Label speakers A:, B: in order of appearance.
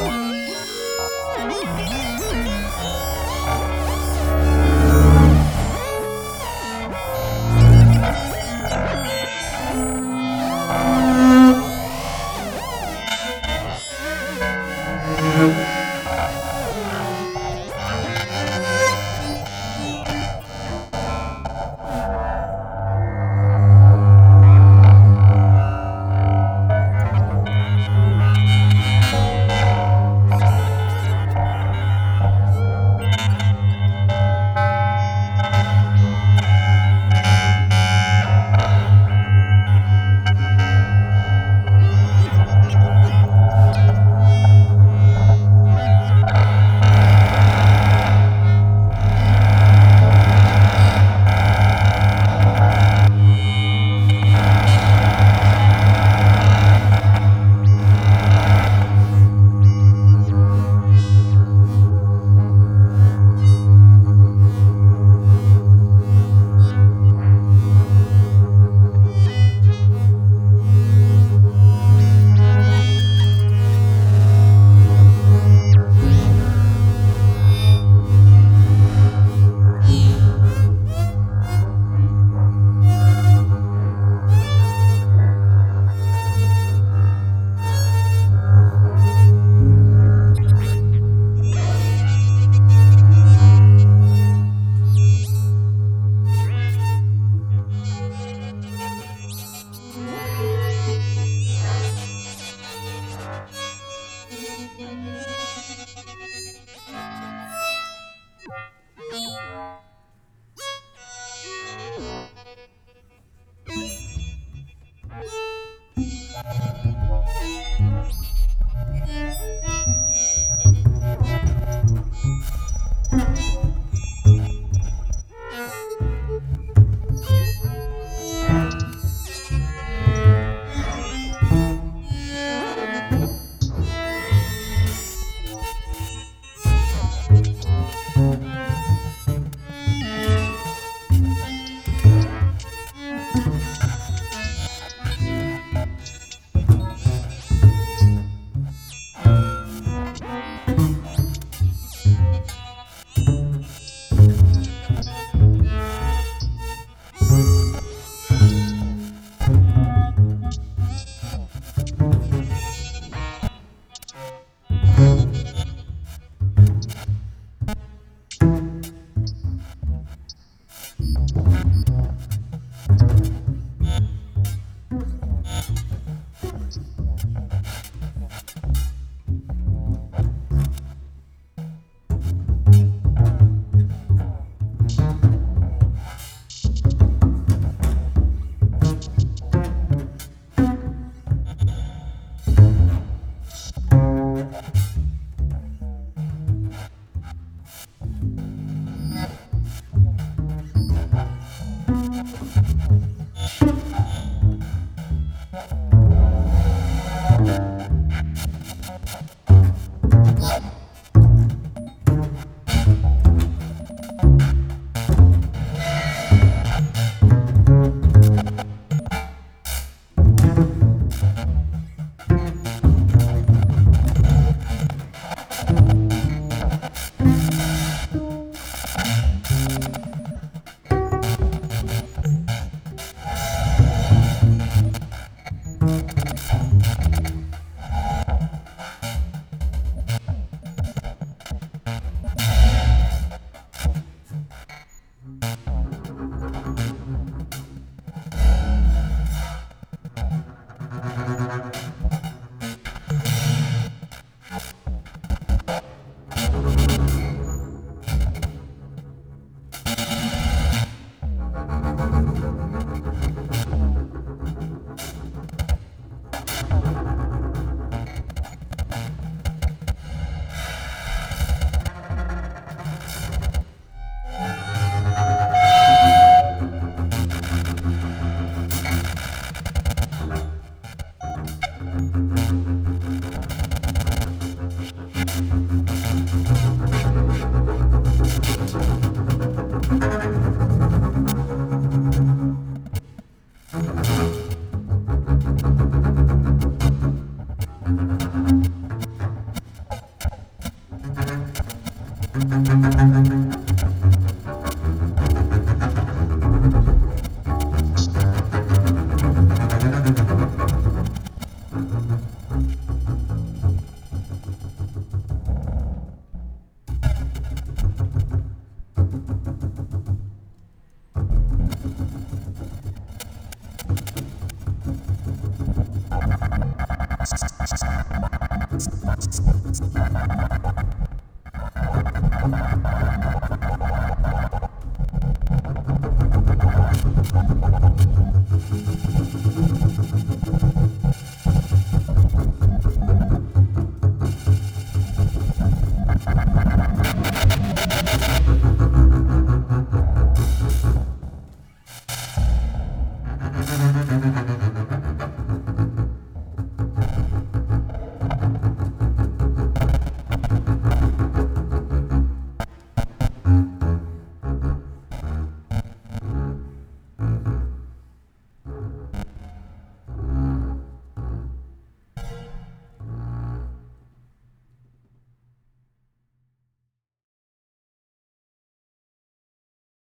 A: Bye.